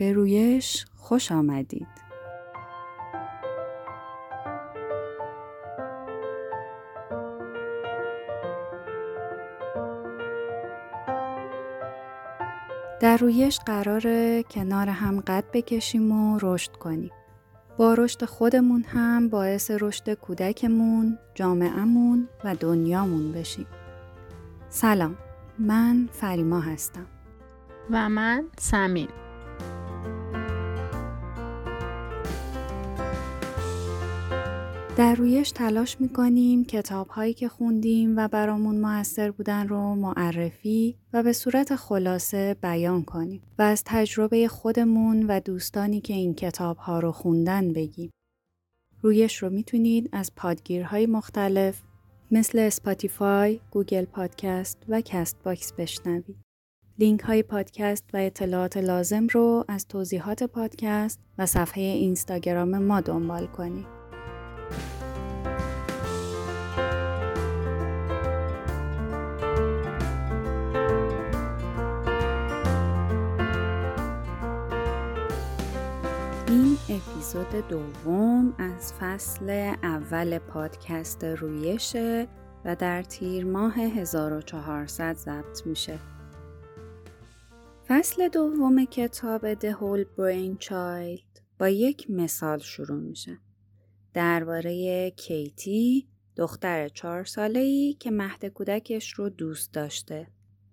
به رویش خوش آمدید. در رویش قراره کنار هم قد بکشیم و رشد کنیم. با رشد خودمون هم باعث رشد کودکمون، جامعهمون و دنیامون بشیم. سلام، من فریما هستم. و من سمین. در رویش تلاش می‌کنیم کتاب هایی که خوندیم و برامون موثر بودن رو معرفی و به صورت خلاصه بیان کنیم و از تجربه خودمون و دوستانی که این کتاب ها رو خوندن بگیم. رویش رو می‌تونید از پادگیرهای مختلف مثل اسپاتیفای، گوگل پادکست و کست باکس بشنوید. لینک های پادکست و اطلاعات لازم رو از توضیحات پادکست و صفحه اینستاگرام ما دنبال کنید. این اپیزود دوم از فصل اول پادکست رویشه و در تیر ماه 1400 ضبط میشه. فصل دوم کتاب The Whole Brain Child با یک مثال شروع میشه. درباره کیتی دختر چهار ساله ای که مهد کودکش رو دوست داشته.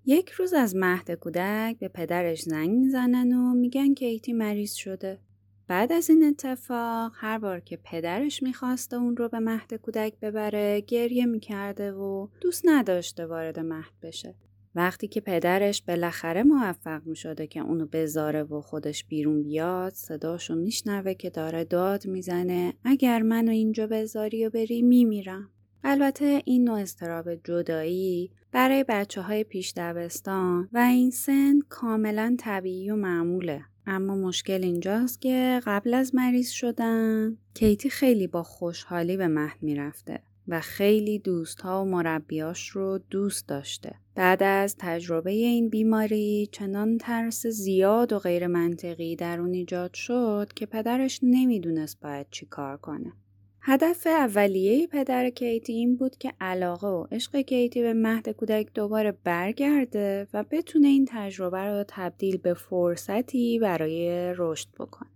یک روز از مهد کودک به پدرش زنگ می‌زنن و میگن کیتی مریض شده. بعد از این اتفاق هر بار که پدرش می‌خواسته اون رو به مهد کودک ببره گریه می‌کرده و دوست نداشته وارد مهد بشه. وقتی که پدرش بالاخره موفق می‌شده که اونو بذاره و خودش بیرون بیاد صداشو میشنوه که داره داد می‌زنه اگر منو اینجا بذاری و بری میمیرم. البته این نوع استراب جدایی برای بچه های پیش دبستان و این سن کاملا طبیعی و معموله. اما مشکل اینجاست که قبل از مریض شدن کیتی خیلی با خوشحالی به مهد می‌رفته و خیلی دوست ها و مربیاش رو دوست داشته. بعد از تجربه این بیماری چنان ترس زیاد و غیر منطقی در اون ایجاد شد که پدرش نمی‌دونست باید چی کار کنه. هدف اولیه پدر کیتی این بود که علاقه و عشق کیتی به مهد کودک دوباره برگرده و بتونه این تجربه رو تبدیل به فرصتی برای رشد بکنه.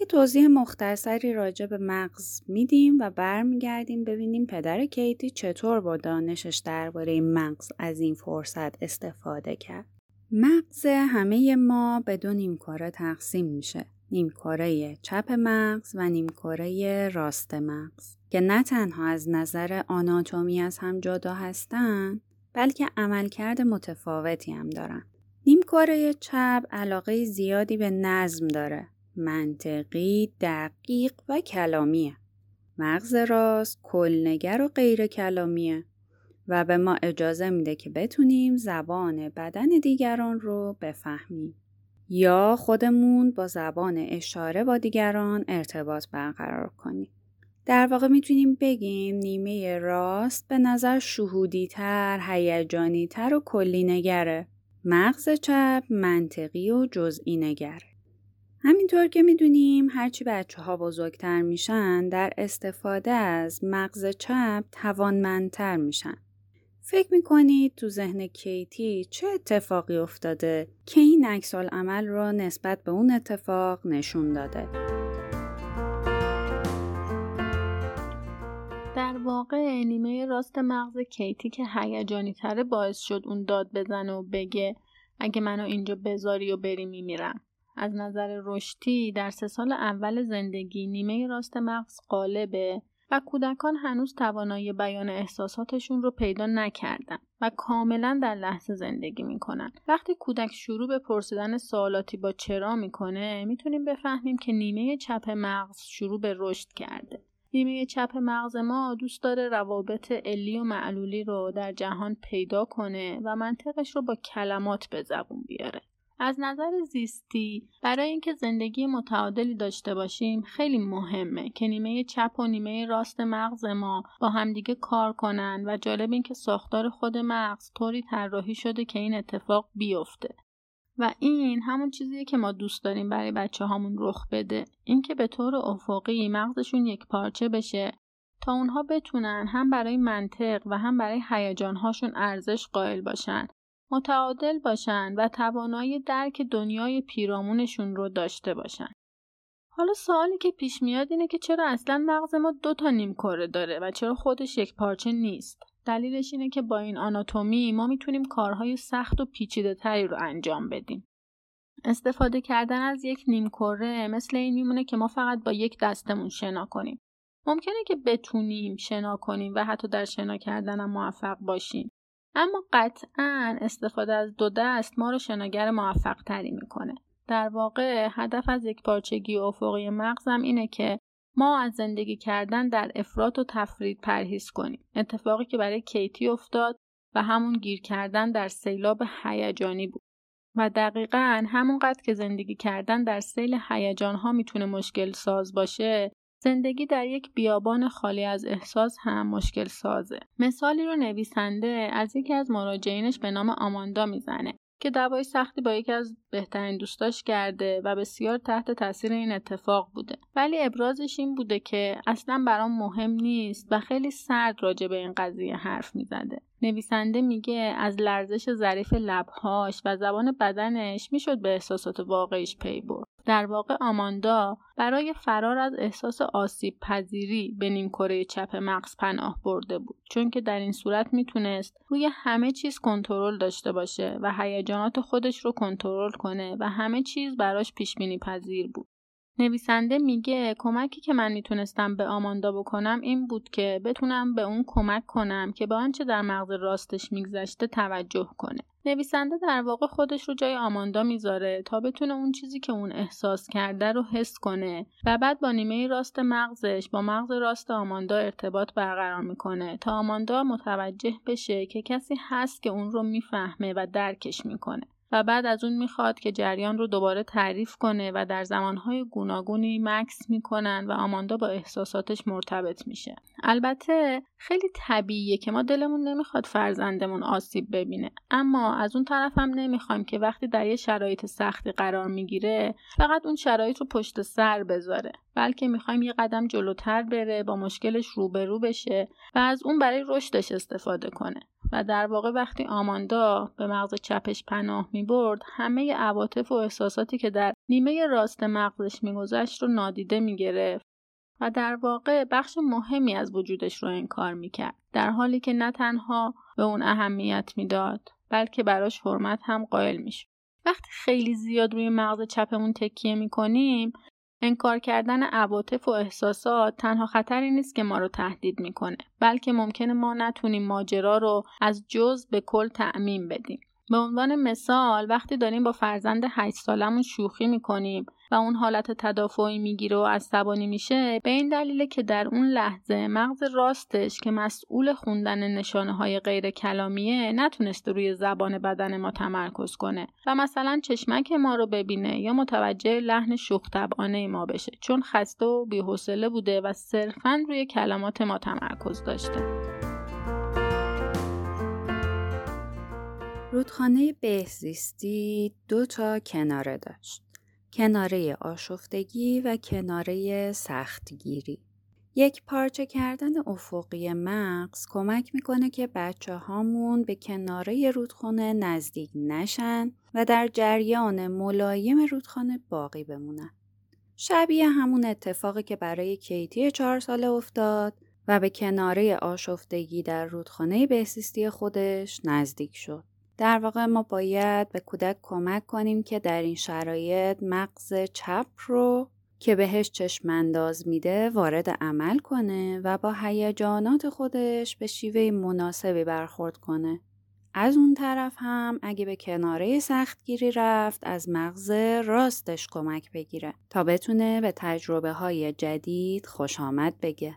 یه توضیح مختصری راجع به مغز میدیم و برمیگردیم ببینیم پدر کیتی چطور با دانشش درباره مغز از این فرصت استفاده کرد. مغز همه ما به دو نیمکاره تقسیم میشه. نیمکره چپ مغز و نیمکره راست مغز که نه تنها از نظر آناتومی از هم جدا هستند بلکه عملکرد متفاوتی هم دارن. نیمکره چپ علاقه زیادی به نظم داره. منطقی، دقیق و کلامیه. مغز راست کلنگر و غیر کلامیه و به ما اجازه میده که بتونیم زبان بدن دیگران رو بفهمیم. یا خودمون با زبان اشاره با دیگران ارتباط برقرار کنیم. در واقع می‌تونیم بگیم نیمه راست به نظر شهودی تر، هیجانی تر و کلی نگره. مغز چپ منطقی و جزئی نگره. همینطور که می‌دونیم هرچی بچه ها بزرگتر میشن در استفاده از مغز چپ توانمندتر میشن. فکر می‌کنید تو ذهن کیتی چه اتفاقی افتاده که این عکس عمل رو نسبت به اون اتفاق نشون داده؟ در واقع نیمه راست مغز کیتی که هیجانی تره باعث شد اون داد بزنه و بگه اگه منو اینجا بذاری و بری میمیرم. از نظر رشدی در سه سال اول زندگی نیمه راست مغز قالبه و کودکان هنوز توانایی بیان احساساتشون رو پیدا نکردن و کاملا در لحظه زندگی می‌کنن. وقتی کودک شروع به پرسیدن سوالاتی با چرا می‌کنه می‌تونیم بفهمیم که نیمه چپ مغز شروع به رشد کرده. نیمه چپ مغز ما دوست داره روابط علی و معلولی رو در جهان پیدا کنه و منطقش رو با کلمات به زبون بیاره. از نظر زیستی برای اینکه زندگی متعادلی داشته باشیم خیلی مهمه که نیمه چپ و نیمه راست مغز ما با همدیگه کار کنن و جالب این که ساختار خود مغز طوری طراحی شده که این اتفاق بیفته. و این همون چیزیه که ما دوست داریم برای بچه هامون رخ بده. اینکه به طور افقی مغزشون یک پارچه بشه تا اونها بتونن هم برای منطق و هم برای هیجانهاشون ارزش قائل باشن. متعادل باشن و توانایی درک دنیای پیرامونشون رو داشته باشن حالا سوالی که پیش میاد اینه که چرا اصلا مغز ما دو تا نیم کره داره و چرا خودش یک پارچه نیست دلیلش اینه که با این آناتومی ما می‌تونیم کارهای سخت و پیچیده تری رو انجام بدیم. استفاده کردن از یک نیم کره مثل این میمونه که ما فقط با یک دستمون شنا کنیم. ممکنه که بتونیم شنا کنیم و حتی در شنا کردن موفق باشیم. اما قطعا استفاده از دو دست ما رو شناگر موفق تری می‌کنه. در واقع هدف از یک پارچگی افقی مغزم اینه که ما از زندگی کردن در افراط و تفرید پرهیز کنیم اتفاقی که برای کیتی افتاد و همون گیر کردن در سیلاب هیجانی بود و دقیقا همونقدر که زندگی کردن در سیل هیجان ها می‌تونه مشکل ساز باشه زندگی در یک بیابان خالی از احساس هم مشکل سازه. مثالی رو نویسنده از یکی از مراجعینش به نام آماندا می‌زنه که دوای سختی با یکی از بهترین دوستاش کرده و بسیار تحت تاثیر این اتفاق بوده ولی ابرازش این بوده که اصلا برام مهم نیست و خیلی سرد راجع به این قضیه حرف می‌زده نویسنده میگه از لرزش ظریف لبهاش و زبان بدنش می‌شد به احساسات واقعیش پی برد. در واقع آماندا برای فرار از احساس آسیب پذیری به نیمکره چپ مغز پناه برده بود چون که در این صورت می‌تونست روی همه چیز کنترل داشته باشه و هیجانات خودش رو کنترل کنه و همه چیز براش پیش بینی پذیر بود. نویسنده میگه کمکی که من می‌تونستم به آماندا بکنم این بود که بتونم به اون کمک کنم که به آنچه در مغز راستش میگذشته توجه کنه. نویسنده در واقع خودش رو جای آماندا می‌ذاره تا بتونه اون چیزی که اون احساس کرده رو حس کنه و بعد با نیمه راست مغزش با مغز راست آماندا ارتباط برقرار می‌کنه تا آماندا متوجه بشه که کسی هست که اون رو می‌فهمه و درکش می‌کنه. و بعد از اون می‌خواد که جریان رو دوباره تعریف کنه و در زمانهای گوناگونی مکس می‌کنن و آماندا با احساساتش مرتبط میشه. البته خیلی طبیعیه که ما دلمون نمی‌خواد فرزندمون آسیب ببینه. اما از اون طرف هم نمی‌خوایم که وقتی در یه شرایط سختی قرار می‌گیره فقط اون شرایط رو پشت سر بذاره. بلکه می‌خوایم یه قدم جلوتر بره با مشکلش روبرو بشه و از اون برای رشدش استفاده کنه. و در واقع وقتی آماندا به مغز چپش پناه می برد همه عواطف و احساساتی که در نیمه راست مغزش میگذشت رو نادیده می گرفت و در واقع بخش مهمی از وجودش رو انکار می کرد در حالی که نه تنها به اون اهمیت می‌داد بلکه براش حرمت هم قائل می شد. وقتی خیلی زیاد روی مغز چپمون تکیه می کنیم انکار کردن عواطف و احساسات تنها خطری نیست که ما رو تهدید می‌کنه بلکه ممکنه ما نتونیم ماجرا رو از جز به کل تعمین بدیم. به عنوان مثال وقتی داریم با فرزند 8 سالمون شوخی می‌کنیم و اون حالت تدافعی می‌گیره و عصبانی میشه به این دلیل که در اون لحظه مغز راستش که مسئول خوندن نشانه های غیر کلامیه نتونسته روی زبان بدن ما تمرکز کنه و مثلا چشمک ما رو ببینه یا متوجه لحن شوخ ما بشه چون خسته و بیحوصله بوده و صرفا روی کلمات ما تمرکز داشته رودخانه بهزیستی دو تا کناره داشت. کناره آشفتگی و کناره سختگیری. یک پارچه کردن افقی مغز کمک می‌کنه که بچه هامون به کناره رودخانه نزدیک نشن و در جریان ملایم رودخانه باقی بمونن. شبیه همون اتفاقی که برای کیتی چهار ساله افتاد و به کناره آشفتگی در رودخانه بهزیستی خودش نزدیک شد. در واقع ما باید به کودک کمک کنیم که در این شرایط مغز چپ رو که بهش چشم انداز میده وارد عمل کنه و با هیجانات خودش به شیوه مناسبی برخورد کنه. از اون طرف هم اگه به کناره سختگیری رفت از مغز راستش کمک بگیره تا بتونه به تجربه های جدید خوش آمد بگه.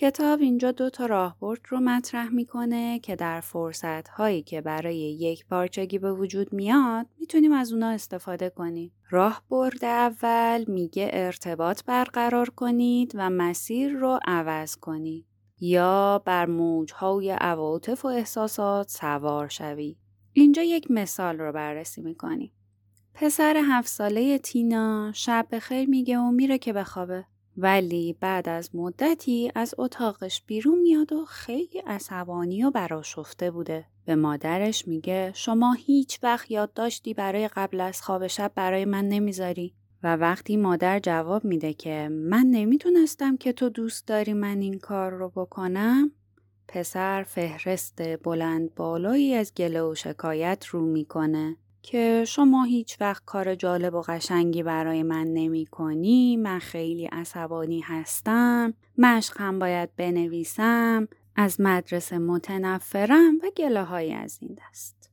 کتاب اینجا دو تا راهبرد رو مطرح می‌کنه که در فرصت هایی که برای یک پارچگی به وجود میاد می‌تونیم از اونا استفاده کنیم. راهبرد اول میگه ارتباط برقرار کنید و مسیر رو عوض کنید یا بر موجهای عواطف و احساسات سوار شوید. اینجا یک مثال رو بررسی می‌کنیم. پسر هفت ساله تینا شب بخیر میگه و میره که بخوابه. ولی بعد از مدتی از اتاقش بیرون میاد و خیلی عصبانی و براشفته بوده. به مادرش میگه شما هیچ وقت یاد داشتی برای قبل از خواب شب برای من نمی‌ذاری. و وقتی مادر جواب میده که من نمی‌تونستم که تو دوست داری من این کار رو بکنم پسر فهرست بلند بالایی از گله و شکایت رو می‌کنه که شما هیچ وقت کار جالب و قشنگی برای من نمی کنی من خیلی عصبانی هستم مشقم باید بنویسم از مدرسه متنفرم و گله های از این دست.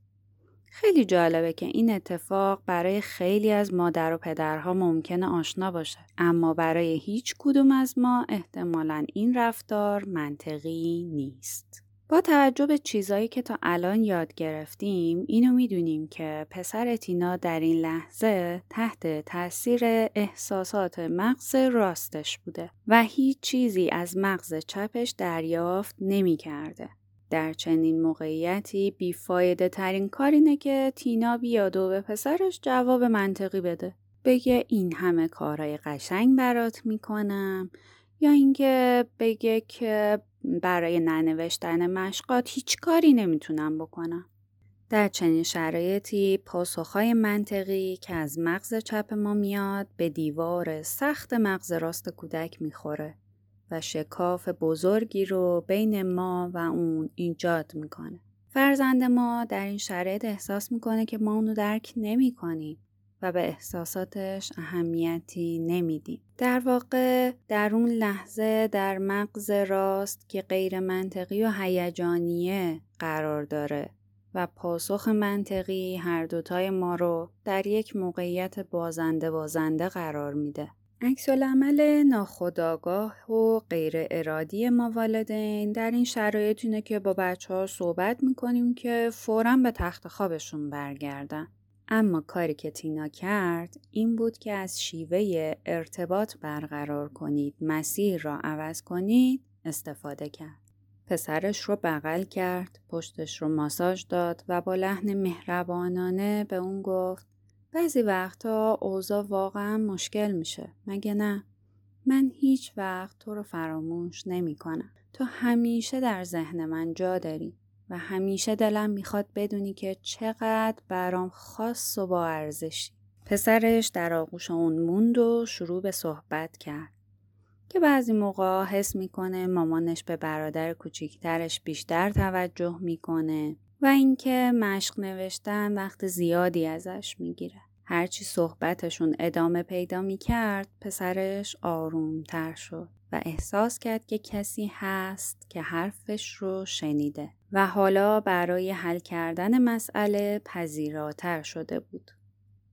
خیلی جالبه که این اتفاق برای خیلی از مادر و پدرها ممکنه آشنا باشه. اما برای هیچ کدوم از ما احتمالا این رفتار منطقی نیست. با توجه به چیزایی که تا الان یاد گرفتیم اینو می‌دونیم که پسر تینا در این لحظه تحت تاثیر احساسات مغز راستش بوده و هیچ چیزی از مغز چپش دریافت نمی‌کرده. در چنین موقعیتی بیفایده ترین کار اینه که تینا بیاد و به پسرش جواب منطقی بده. بگه این همه کارهای قشنگ برات می‌کنم یا اینکه بگه که برای ننوشتن مشقات هیچ کاری نمی‌تونم بکنم. در چنین شرایطی پاسخهای منطقی که از مغز چپ ما میاد به دیوار سخت مغز راست کودک می‌خوره و شکاف بزرگی رو بین ما و اون ایجاد می‌کنه. فرزند ما در این شرایط احساس می‌کنه که ما اونو درک نمی‌کنیم و به احساساتش اهمیتی نمیدیم. در واقع در اون لحظه در مغز راست که غیر منطقی و هیجانیه قرار داره و پاسخ منطقی هر دوتای ما رو در یک موقعیت بازنده بازنده قرار میده. عکس عمل ناخداگاه و غیر ارادی ما والدین در این شرایط اینه که با بچه ها صحبت می‌کنیم که فورا به تخت خوابشون برگردن. اما کاری که تینا کرد این بود که از شیوه ارتباط برقرار کنید مسیر را عوض کنید استفاده کرد. پسرش رو بغل کرد، پشتش رو ماساژ داد و با لحن مهربانانه به اون گفت بعضی وقتا اوضاع واقعا مشکل میشه مگه نه؟ من هیچ وقت تو رو فراموش نمی کنم. تو همیشه در ذهن من جا داری. و همیشه دلم می‌خواد بدونی که چقدر برام خاص و با ارزشی. پسرش در آغوش اون موند و شروع به صحبت کرد. که بعضی موقع حس می‌کنه مامانش به برادر کوچیکترش بیشتر توجه می‌کنه و اینکه مشق نوشتن وقت زیادی ازش می‌گیره. هرچی صحبتشون ادامه پیدا می‌کرد پسرش آروم تر شد و احساس کرد که کسی هست که حرفش رو شنیده. و حالا برای حل کردن مسئله پذیراتر شده بود.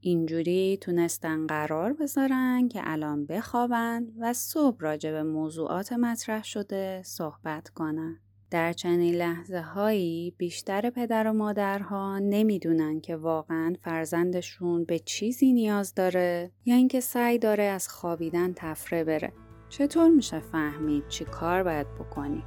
اینجوری تونستن قرار بذارن که الان بخوابن و صبح راجع به موضوعات مطرح شده صحبت کنن. در چنین لحظه هایی بیشتر پدر و مادرها نمی‌دونن که واقعا فرزندشون به چیزی نیاز داره یا اینکه سعی داره از خوابیدن تفره بره. چطور میشه فهمید چی کار باید بکنی؟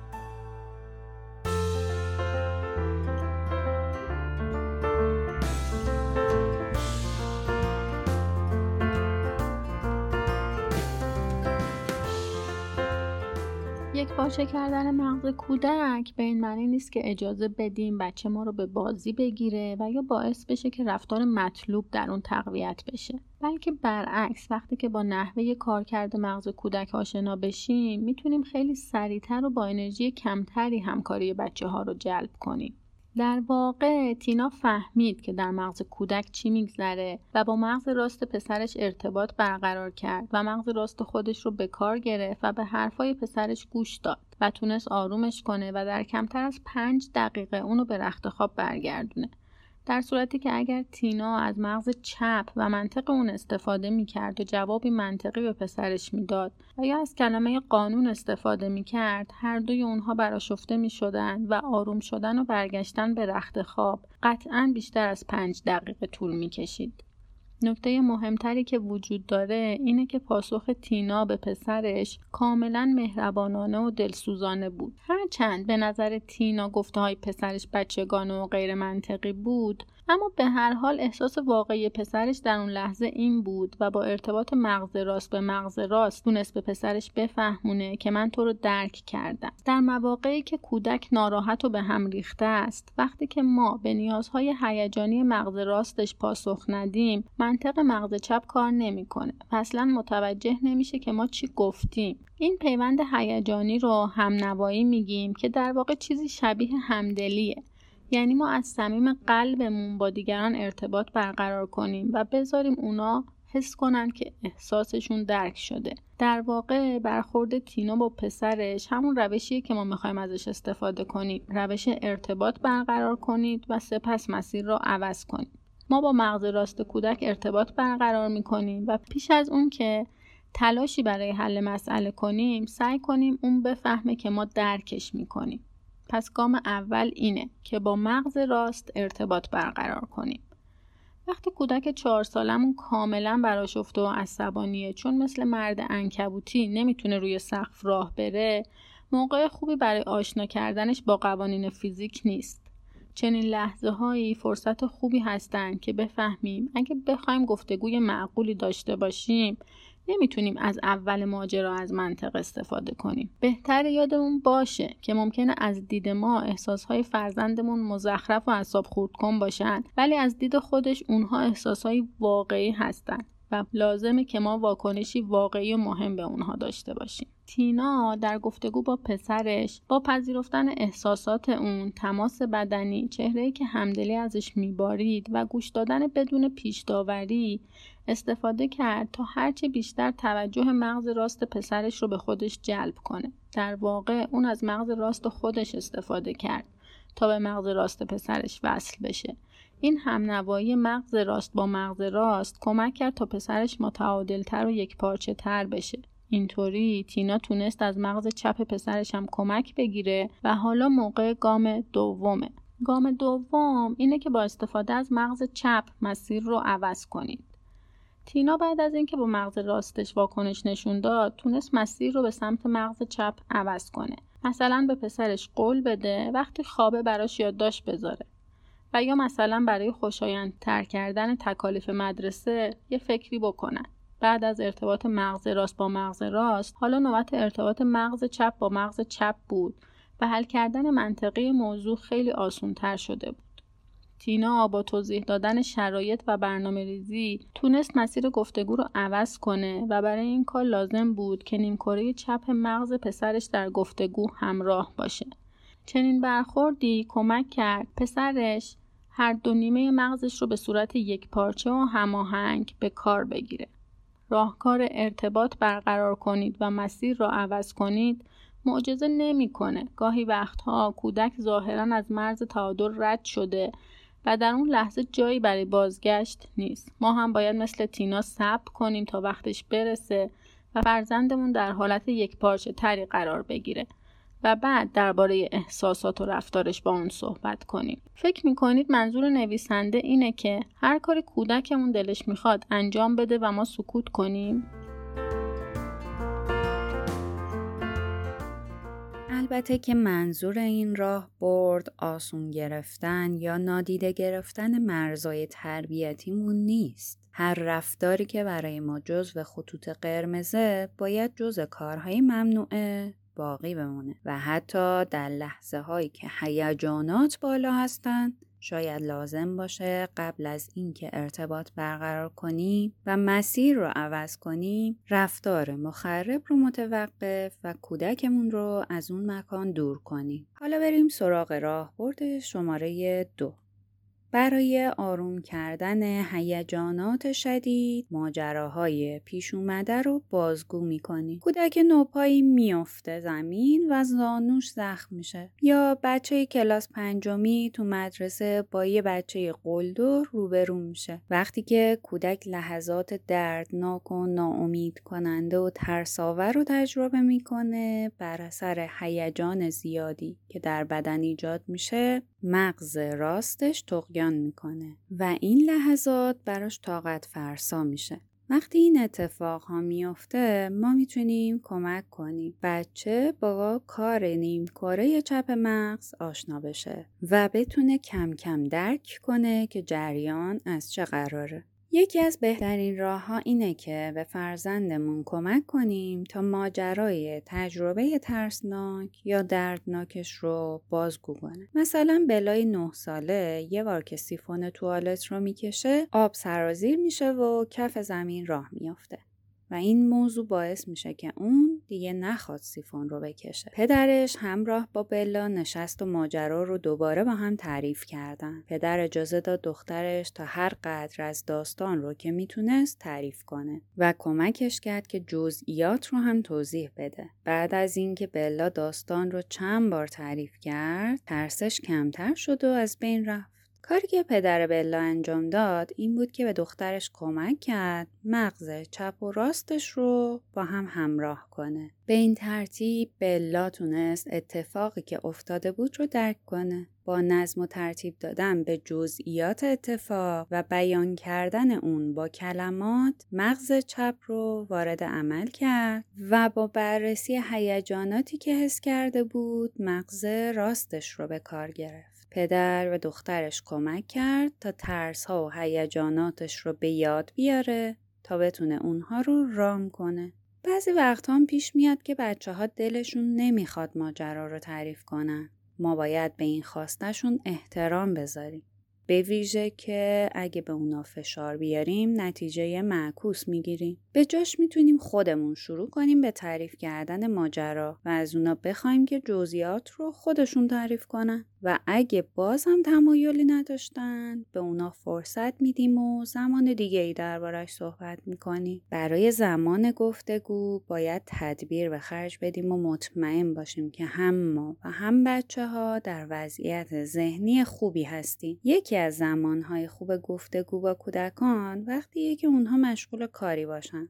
باشه کردن مغز کودک به این معنی نیست که اجازه بدیم بچه ما رو به بازی بگیره و یا باعث بشه که رفتار مطلوب در اون تقویت بشه. بلکه برعکس وقتی که با نحوه کارکرد مغز کودک آشنا بشیم می‌تونیم خیلی سریعتر و با انرژی کمتری همکاری بچه ها رو جلب کنیم. در واقع تینا فهمید که در مغز کودک چی میگذره و با مغز راست پسرش ارتباط برقرار کرد و مغز راست خودش رو به کار گرفت و به حرفای پسرش گوش داد و تونست آرومش کنه و در کمتر از پنج دقیقه اونو به رخت خواب برگردونه. در صورتی که اگر تینا از مغز چپ و منطق اون استفاده می‌کرد و جوابی منطقی به پسرش می‌داد و یا از کلمه قانون استفاده می‌کرد هر دوی اونها براشفته می‌شدند و آروم شدن و برگشتن به رخت خواب قطعا بیشتر از پنج دقیقه طول می‌کشید. نکته مهمتری که وجود داره اینه که پاسخ تینا به پسرش کاملا مهربانانه و دلسوزانه بود. هرچند به نظر تینا گفته های پسرش بچگانه و غیر منطقی بود اما به هر حال احساس واقعی پسرش در اون لحظه این بود و با ارتباط مغز راست به مغز راست تونست به پسرش بفهمونه که من تو رو درک کردم. در مواقعی که کودک ناراحت و به هم ریخته است وقتی که ما به نیازهای هیجانی مغز راستش پاسخ ندیم منطق مغز چپ کار نمی‌کنه و اصلا متوجه نمیشه که ما چی گفتیم. این پیوند هیجانی رو همنوایی میگیم که در واقع چیزی شبیه همدلیه. یعنی ما از صمیم قلبمون با دیگران ارتباط برقرار کنیم و بذاریم اونا حس کنن که احساسشون درک شده. در واقع برخورد تینا با پسرش همون روشیه که ما می‌خوایم ازش استفاده کنیم. روش ارتباط برقرار کنید و سپس مسیر را عوض کنید. ما با مغز راست کودک ارتباط برقرار می‌کنیم و پیش از اون که تلاشی برای حل مسئله کنیم سعی کنیم اون بفهمه که ما درکش می‌کنیم. پس گام اول اینه که با مغز راست ارتباط برقرار کنیم. وقتی کودک چهار سالمون کاملا براشفته و عصبانیه چون مثل مرد انکبوتی نمی‌تونه روی سقف راه بره موقع خوبی برای آشنا کردنش با قوانین فیزیک نیست. چنین لحظه هایی فرصت خوبی هستند که بفهمیم. اگه بخوایم گفتگوی معقولی داشته باشیم نمی‌تونیم از اول ماجرا از منطق استفاده کنیم. بهتر یادمون باشه که ممکنه از دید ما احساسهای فرزندمون مزخرف و اعصاب خورد کن باشن ولی از دید خودش اونها احساسهای واقعی هستن. و لازمه که ما واکنشی واقعی و مهم به اونها داشته باشیم. تینا در گفتگو با پسرش با پذیرفتن احساسات اون تماس بدنی چهره که همدلی ازش میبارید و گوش دادن بدون پیش داوری استفاده کرد تا هرچه بیشتر توجه مغز راست پسرش رو به خودش جلب کنه. در واقع اون از مغز راست خودش استفاده کرد تا به مغز راست پسرش وصل بشه. این همنوایی مغز راست با مغز راست کمک کرد تا پسرش متعادلتر و یک پارچه تر بشه. اینطوری تینا تونست از مغز چپ پسرش هم کمک بگیره و حالا موقع گام دومه. گام دوم اینه که با استفاده از مغز چپ مسیر رو عوض کنید. تینا بعد از اینکه با مغز راستش واکنش نشون داد تونست مسیر رو به سمت مغز چپ عوض کنه. مثلا به پسرش قول بده وقتی خوابه براش یادداشت بذاره. و یا مثلا برای خوشایندتر کردن تکالیف مدرسه یه فکری بکنن بعد از ارتباط مغز راست با مغز راست حالا نوبت ارتباط مغز چپ با مغز چپ بود و حل کردن منطقی موضوع خیلی آسونتر شده بود تینا با توضیح دادن شرایط و برنامه ریزی تونست مسیر گفتگو رو عوض کنه و برای این کار لازم بود که نیمکره چپ مغز پسرش در گفتگو همراه باشه. چنین برخوردی کمک کرد پسرش هر دو نیمه مغزش رو به صورت یک پارچه و هماهنگ به کار بگیره. راهکار ارتباط برقرار کنید و مسیر را عوض کنید معجزه نمی‌کنه. گاهی وقتها کودک ظاهرا از مرز تعادل رد شده و در اون لحظه جایی برای بازگشت نیست ما هم باید مثل تینا صبر کنیم تا وقتش برسه و فرزندمون در حالت یک پارچه تری قرار بگیره و بعد درباره احساسات و رفتارش با اون صحبت کنیم. فکر می‌کنید منظور نویسنده اینه که هر کاری کودکمون دلش می‌خواد انجام بده و ما سکوت کنیم؟ البته که منظور این راه برد آسون گرفتن یا نادیده گرفتن مرزای تربیتیمون نیست. هر رفتاری که برای ما جزو خطوط قرمزه باید جزء کارهای ممنوعه. باقی بمونه و حتی در لحظه هایی که هیجانات بالا هستند شاید لازم باشه قبل از اینکه ارتباط برقرار کنیم و مسیر رو عوض کنیم رفتار مخرب رو متوقف و کودکمون رو از اون مکان دور کنیم حالا بریم سراغ راهبرد شماره دو. برای آروم کردن هیجانات شدید ماجراهای پیش اومده رو بازگو می‌کنی. کودک نوپایی میافته زمین و زانوش زخم میشه. یا بچه کلاس پنجمی تو مدرسه با یه بچه قلدر روبرو میشه. وقتی که کودک لحظات دردناک و ناامید کننده و ترساور رو تجربه می‌کنه بر اثر هیجان زیادی که در بدن ایجاد میشه مغز راستش تقیان می‌کنه و این لحظات براش طاقت فرسا میشه وقتی این اتفاق ها میفته ما می‌تونیم کمک کنیم بچه با کار نیم کاره چپ مغز آشنا بشه و بتونه کم کم درک کنه که جریان از چه قراره. یکی از بهترین راه ها اینه که به فرزندمون کمک کنیم تا ماجرای تجربه ترسناک یا دردناکش رو بازگو کنه. مثلا بلای نه ساله یه بار که سیفون توالت رو می‌کشه آب سرازیر میشه و کف زمین راه میافته. و این موضوع باعث میشه که اون دیگه نخواد سیفون رو بکشه. پدرش همراه با بلا نشست و ماجرا رو دوباره با هم تعریف کردن. پدر اجازه داد دخترش تا هر قدر از داستان رو که می‌تونست تعریف کنه و کمکش کرد که جزئیات رو هم توضیح بده. بعد از اینکه بلا داستان رو چند بار تعریف کرد، ترسش کمتر شد و از بین رفت. کاری که پدر بلا انجام داد این بود که به دخترش کمک کرد مغز چپ و راستش رو با هم همراه کنه. به این ترتیب بلا تونست اتفاقی که افتاده بود رو درک کنه. با نظم و ترتیب دادن به جزئیات اتفاق و بیان کردن اون با کلمات مغز چپ رو وارد عمل کرد و با بررسی هیجاناتی که حس کرده بود مغز راستش رو به کار گرفت. پدر و دخترش کمک کرد تا ترس ها و هیجاناتش رو به یاد بیاره تا بتونه اونها رو رام کنه. بعضی وقت هم پیش میاد که بچه ها دلشون نمی‌خواد ماجرا رو تعریف کنن. ما باید به این خواستشون احترام بذاریم. به ویژه که اگه به اونا فشار بیاریم نتیجه معکوس می‌گیریم. به جاش می‌تونیم خودمون شروع کنیم به تعریف کردن ماجرا و از اونا بخوایم که جزئیات رو خودشون تعریف کنن. و اگه باز هم تمایلی نداشتن به اونا فرصت میدیم و زمان دیگه ای دربارش صحبت می‌کنیم. برای زمان گفتگو باید تدبیر به خرج بدیم و مطمئن باشیم که هم ما و هم بچه ها در وضعیت ذهنی خوبی هستیم. یکی از زمانهای خوب گفتگو با کودکان وقتیه که اونها مشغول کاری باشن.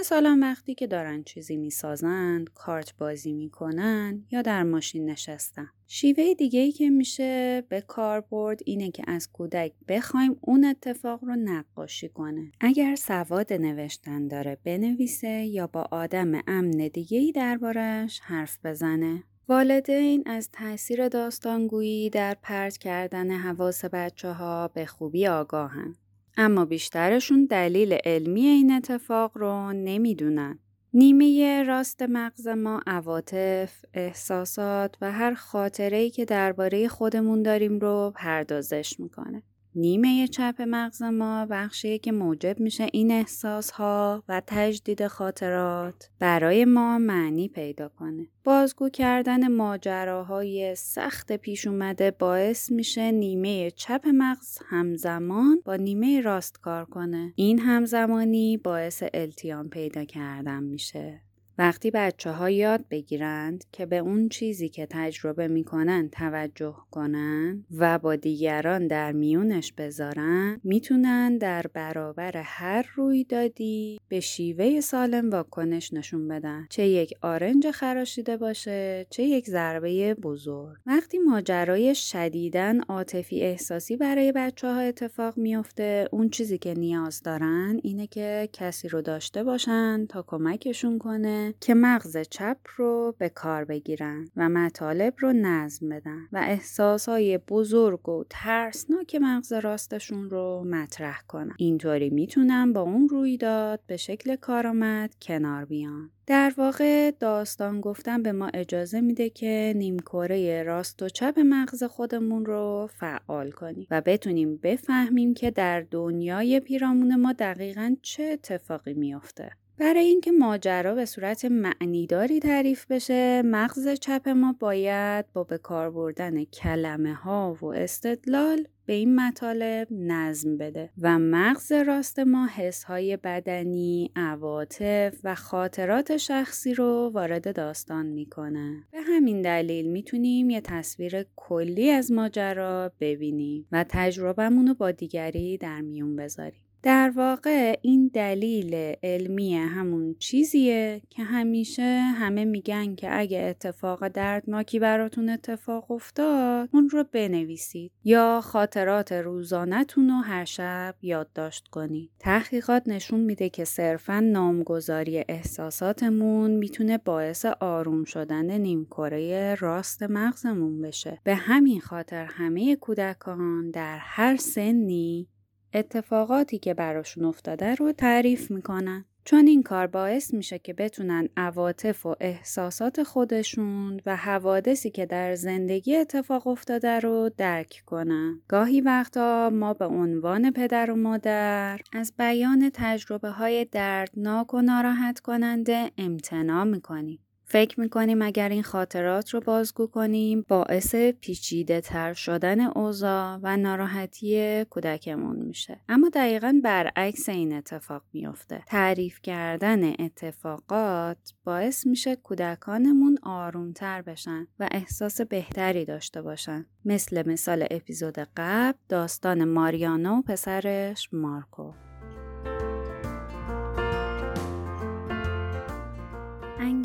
مثلا وقتی که دارن چیزی می‌سازند، کارت بازی می‌کنن یا در ماشین نشستن. شیوه دیگه ای که میشه به کار برد اینه که از کودک بخوایم اون اتفاق رو نقاشی کنه. اگر سواد نوشتن داره بنویسه یا با آدم امن دیگه ای دربارش حرف بزنه. والدین از تاثیر داستانگویی در پرت کردن حواس بچه ها به خوبی آگاهن. اما بیشترشون دلیل علمی این اتفاق رو نمی‌دونن. نیمه راست مغز ما عواطف، احساسات و هر خاطره‌ای که درباره خودمون داریم رو پردازش می‌کنه. نیمه چپ مغز ما بخشیه که موجب میشه این احساس ها و تجدید خاطرات برای ما معنی پیدا کنه. بازگو کردن ماجراهای سخت پیش اومده باعث میشه نیمه چپ مغز همزمان با نیمه راست کار کنه. این همزمانی باعث التیام پیدا کردن میشه. وقتی بچه ها یاد بگیرند که به اون چیزی که تجربه می‌کنن توجه کنن و با دیگران در میونش بذارن می‌تونن در برابر هر رویدادی به شیوه سالم واکنش نشون بدن. چه یک آرنج خراشیده باشه چه یک ضربه بزرگ. وقتی ماجرای شدیدن عاطفی احساسی برای بچه ها اتفاق میفته اون چیزی که نیاز دارن اینه که کسی رو داشته باشن تا کمکشون کنه که مغز چپ رو به کار بگیرن و مطالب رو نظم بدن و احساسهای بزرگ و ترسناک مغز راستشون رو مطرح کنن. اینطوری می‌تونن با اون رویداد به شکل کارآمد کنار بیان. در واقع داستان گفتن به ما اجازه میده که نیمکره راست و چپ مغز خودمون رو فعال کنیم و بتونیم بفهمیم که در دنیای پیرامون ما دقیقا چه اتفاقی میافته. برای اینکه ماجرا به صورت معنیداری تعریف بشه مغز چپ ما باید با به کار بردن کلمه ها و استدلال به این مطالب نظم بده و مغز راست ما حس های بدنی، عواطف و خاطرات شخصی رو وارد داستان می‌کنه. به همین دلیل می‌تونیم یه تصویر کلی از ماجرا ببینیم و تجربهمون رو با دیگری در میون بذاریم. در واقع این دلیل علمی همون چیزیه که همیشه همه میگن که اگه اتفاق دردناکی براتون اتفاق افتاد اون رو بنویسید یا خاطرات روزانهتون رو هر شب یادداشت کنید. تحقیقات نشون میده که صرفا نامگذاری احساساتمون می‌تونه باعث آروم شدن نیمکره راست مغزمون بشه. به همین خاطر همه کودکان در هر سنی اتفاقاتی که براشون افتاده رو تعریف می‌کنن. چون این کار باعث میشه که بتونن عواطف و احساسات خودشون و حوادثی که در زندگی اتفاق افتاده رو درک کنن. گاهی وقتا ما به عنوان پدر و مادر از بیان تجربه های دردناک و ناراحت کننده امتناع می‌کنیم. فکر می‌کنیم اگر این خاطرات رو بازگو کنیم باعث پیچیده تر شدن اوضاع و ناراحتی کودکمون میشه. اما دقیقا برعکس این اتفاق میافته. تعریف کردن اتفاقات باعث میشه کودکانمون آرومتر بشن و احساس بهتری داشته باشن. مثل مثال اپیزود قبل داستان ماریانا و پسرش مارکو.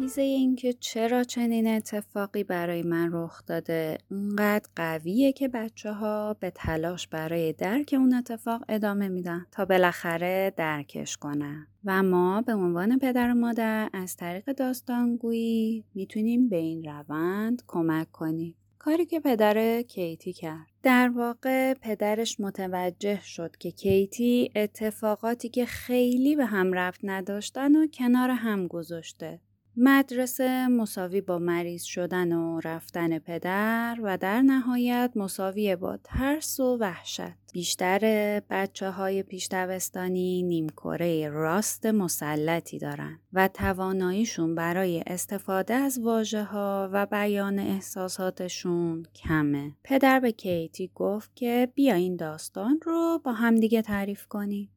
انگیزه اینکه چرا چنین اتفاقی برای من رخ داده. اونقدر قویه که بچه ها به تلاش برای درک اون اتفاق ادامه میدن تا بالاخره درکش کنن. و ما به عنوان پدر و مادر از طریق داستانگویی می‌تونیم به این روند کمک کنیم. کاری که پدر کیتی کرد. در واقع پدرش متوجه شد که کیتی اتفاقاتی که خیلی به هم رفت نداشتن و کنار هم گذاشته. مدرسه مساوی با مریض شدن و رفتن پدر و در نهایت مساوی با ترس و وحشت. بیشتر بچه های پیشتوستانی نیمکره راست مسلطی دارن و تواناییشون برای استفاده از واجه ها و بیان احساساتشون کمه. پدر به کیتی گفت که بیا این داستان رو با همدیگه تعریف کنیم.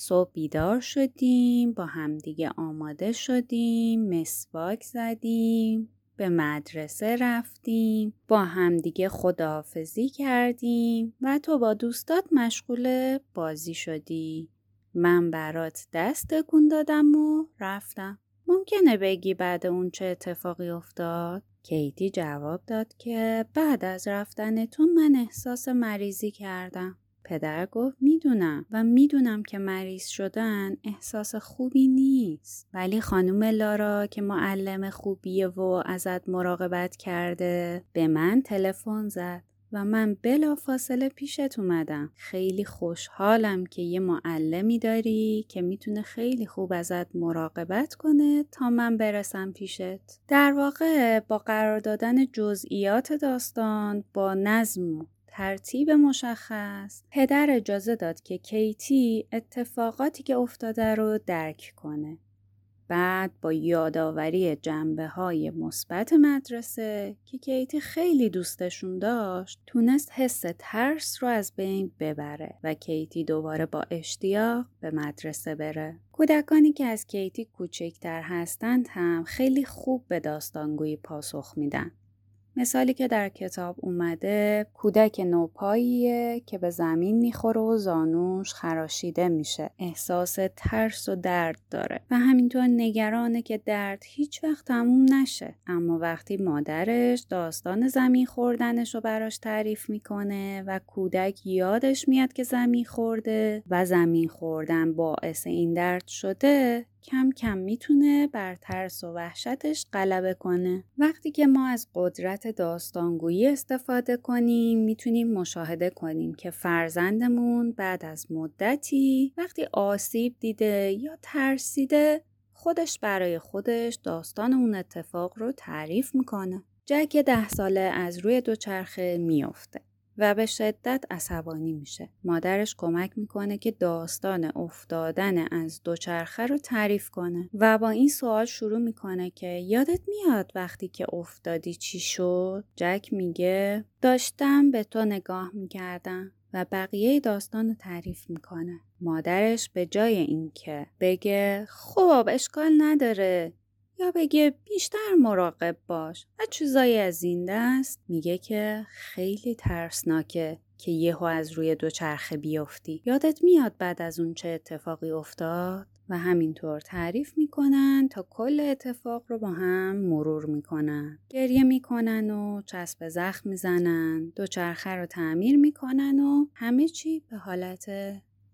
صبح بیدار شدیم با همدیگه آماده شدیم مسواک زدیم به مدرسه رفتیم با همدیگه خداحافظی کردیم و تو با دوستات مشغول بازی شدی. من برات دست تکون دادم و رفتم. ممکنه بگی بعد اون چه اتفاقی افتاد؟ کیتی جواب داد که بعد از رفتن تو من احساس مریضی کردم. پدر گفت می‌دونم و می‌دونم که مریض شدن احساس خوبی نیست. ولی خانم لارا که معلم خوبیه و ازت مراقبت کرده به من تلفن زد و من بلا فاصله پیشت اومدم. خیلی خوشحالم که یه معلمی داری که می‌تونه خیلی خوب ازت مراقبت کنه تا من برسم پیشت. در واقع با قرار دادن جزئیات داستان با نظم ترتیب مشخص پدر اجازه داد که کیتی اتفاقاتی که افتاده رو درک کنه. بعد با یادآوری جنبه های مثبت مدرسه که کیتی خیلی دوستشون داشت تونست حس ترس رو از بین ببره و کیتی دوباره با اشتیاق به مدرسه بره. کودکانی که از کیتی کوچکتر هستند هم خیلی خوب به داستانگویی پاسخ میدن. مثالی که در کتاب اومده کودک نوپاییه که به زمین می‌خوره و زانوش خراشیده میشه. احساس ترس و درد داره. و همینطور نگرانه که درد هیچ وقت تموم نشه. اما وقتی مادرش داستان زمین خوردنش رو براش تعریف می‌کنه و کودک یادش میاد که زمین خورده و زمین خوردن باعث این درد شده کم کم می‌تونه بر ترس و وحشتش غلبه کنه. وقتی که ما از قدرت داستانگویی استفاده کنیم می‌تونیم مشاهده کنیم که فرزندمون بعد از مدتی وقتی آسیب دیده یا ترسیده خودش برای خودش داستان اون اتفاق رو تعریف می‌کنه. جک ده ساله از روی دوچرخه میافته. و به شدت عصبانی میشه. مادرش کمک می‌کنه که داستان افتادن از دوچرخه رو تعریف کنه و با این سوال شروع می‌کنه که یادت میاد وقتی که افتادی چی شد؟ جک میگه داشتم به تو نگاه می‌کردم و بقیه داستان رو تعریف می‌کنه. مادرش به جای اینکه بگه خب اشکال نداره یا بگه بیشتر مراقب باش. و چیزایی از این دست میگه که خیلی ترسناکه که یهو از روی دوچرخه بیفتی. یادت میاد بعد از اون چه اتفاقی افتاد؟ و همینطور تعریف می‌کنن تا کل اتفاق رو با هم مرور می‌کنن. گریه می‌کنن و چسب زخم می‌زنن. دوچرخه رو تعمیر می‌کنن و همه چی به حالت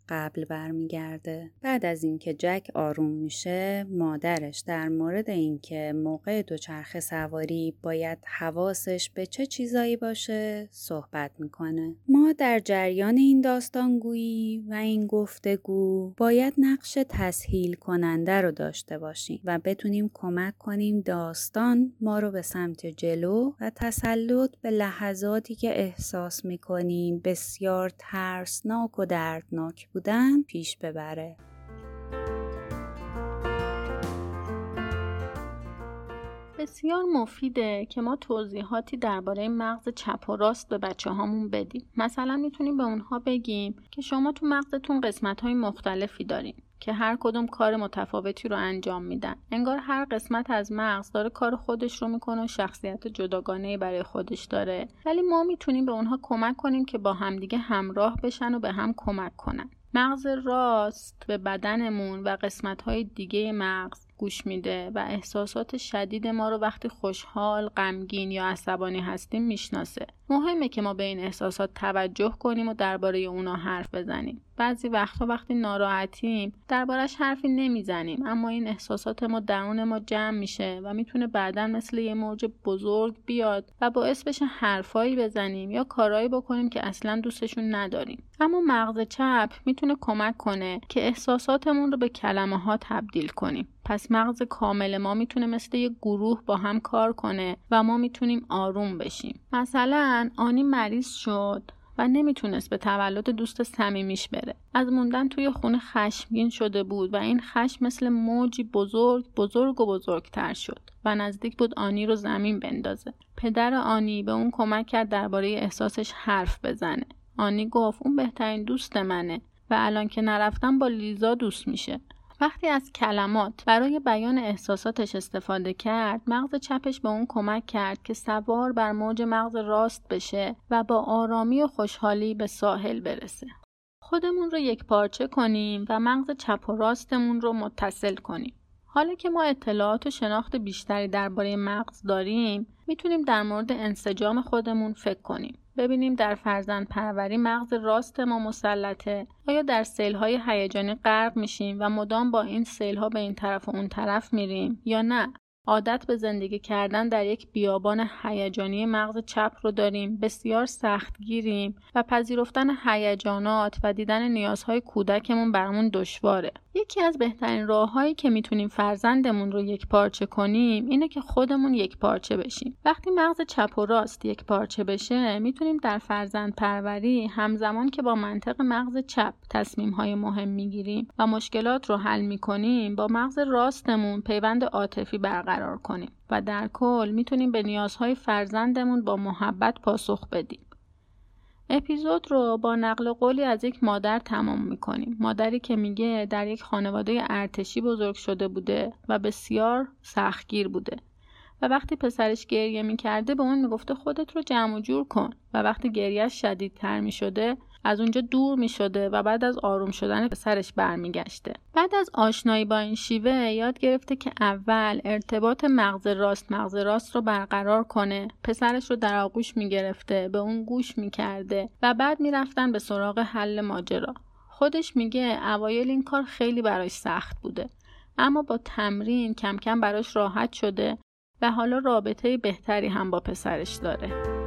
قبل برمیگرده. بعد از اینکه جک آروم میشه مادرش در مورد اینکه موقع دوچرخه سواری باید حواسش به چه چیزایی باشه صحبت می‌کنه. ما در جریان این داستانگویی و این گفتگو باید نقش تسهیل کننده رو داشته باشیم و بتونیم کمک کنیم داستان ما رو به سمت جلو و تسلط به لحظاتی که احساس می‌کنیم بسیار ترسناک و دردناک بودن پیش ببره. بسیار مفیده که ما توضیحاتی درباره مغز چپ و راست به بچه هامون بدیم. مثلا می‌تونیم به اونها بگیم که شما تو مغزتون قسمت های مختلفی دارین که هر کدوم کار متفاوتی رو انجام میدن. انگار هر قسمت از مغز داره کار خودش رو می‌کنه و شخصیت جداگانه برای خودش داره. ولی ما می‌تونیم به اونها کمک کنیم که با همدیگه همراه بشن و به هم کمک کنن. مغز راست به بدنمون و قسمت های دیگه مغز. گوش میده و احساسات شدید ما رو وقتی خوشحال، غمگین یا عصبانی هستیم می‌شناسه. مهمه که ما به این احساسات توجه کنیم و درباره اونا حرف بزنیم. بعضی وقتا وقتی ناراحتیم دربارش حرفی نمی‌زنیم اما این احساسات ما درون ما جمع میشه و می‌تونه بعدا مثل یه موج بزرگ بیاد و باعث بشه حرفایی بزنیم یا کارایی بکنیم که اصلا دوستشون نداریم اما مغز چپ می‌تونه کمک کنه که احساساتمون رو به کلمه ها تبدیل کنیم پس مغز کامل ما می‌تونه مثل یه گروه با هم کار کنه و ما می‌تونیم آروم بشیم. مثلا آنی مریض شد و نمی‌تونست به تولد دوست صمیمیش بره. از موندن توی خونه خشمگین شده بود و این خشم مثل موجی بزرگ بزرگ و بزرگتر شد و نزدیک بود آنی رو زمین بندازه. پدر آنی به اون کمک کرد درباره احساسش حرف بزنه. آنی گفت اون بهترین دوست منه و الان که نرفتم با لیزا دوست میشه. وقتی از کلمات برای بیان احساساتش استفاده کرد مغز چپش به اون کمک کرد که سوار بر موج مغز راست بشه و با آرامی و خوشحالی به ساحل برسه. خودمون رو یک پارچه کنیم و مغز چپ و راستمون رو متصل کنیم. حالا که ما اطلاعات و شناخت بیشتری درباره مغز داریم می‌تونیم در مورد انسجام خودمون فکر کنیم. ببینیم در فرزند پروری مغز راست ما مسلطه؟ آیا در سیل های هیجانی غرق میشیم و مدام با این سیل ها به این طرف و اون طرف میریم یا نه؟ عادت به زندگی کردن در یک بیابان هیجانی مغز چپ رو داریم بسیار سختگیریم و پذیرفتن هیجانات و دیدن نیازهای کودکمون برامون دشواره. یکی از بهترین راههایی که می‌تونیم فرزندمون رو یک پارچه کنیم اینه که خودمون یک پارچه بشیم. وقتی مغز چپ و راست یک پارچه بشه می‌تونیم در فرزند پروری همزمان که با منطق مغز چپ تصمیم های مهم می‌گیریم و مشکلات رو حل می‌کنیم با مغز راستمون پیوند عاطفی برقرار کنیم و در کل می‌تونیم به نیازهای فرزندمون با محبت پاسخ بدیم. اپیزود رو با نقل قولی از یک مادر تمام می‌کنیم. مادری که میگه در یک خانواده ارتشی بزرگ شده بوده و بسیار سختگیر بوده. و وقتی پسرش گریه می‌کرده به اون می‌گفته خودت رو جمع و جور کن. و وقتی گریهش شدیدتر می‌شده از اونجا دور می شده و بعد از آروم شدن پسرش برمیگشته. بعد از آشنایی با این شیوه یاد گرفته که اول ارتباط مغز راست مغز راست رو برقرار کنه. پسرش رو در آغوش می گرفته، به اون گوش می کرده و بعد می رفتن به سراغ حل ماجرا. خودش میگه اوایل این کار خیلی براش سخت بوده. اما با تمرین کم کم براش راحت شده و حالا رابطه بهتری هم با پسرش داره.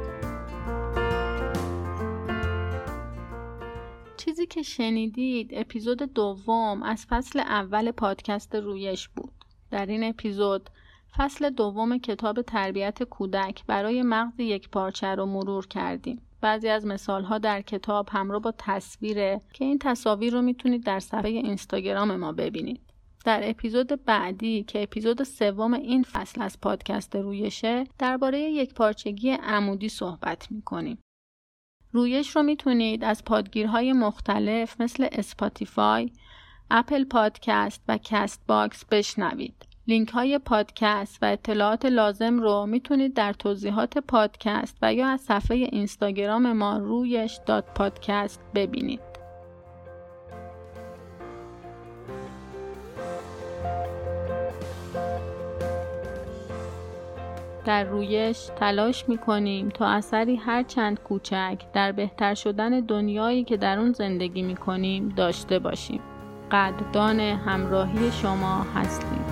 چیزی که شنیدید اپیزود دوم از فصل اول پادکست رویش بود. در این اپیزود فصل دوم کتاب تربیت کودک برای مغز یک پارچه رو مرور کردیم. بعضی از مثال ها در کتاب همراه با تصویره که این تصاویر رو می‌تونید در صفحه اینستاگرام ما ببینید. در اپیزود بعدی که اپیزود سوم این فصل از پادکست رویشه درباره یکپارچگی عمودی صحبت می‌کنیم. رویش رو می‌تونید از پادگیرهای مختلف مثل اسپاتیفای، اپل پادکست و کست باکس بشنوید. لینک های پادکست و اطلاعات لازم رو می‌تونید در توضیحات پادکست و یا از صفحه اینستاگرام ما رویش dot پادکست ببینید. در رویش تلاش می کنیم تا اثری هر چند کوچک در بهتر شدن دنیایی که در اون زندگی می کنیم داشته باشیم. قدردان همراهی شما هستیم.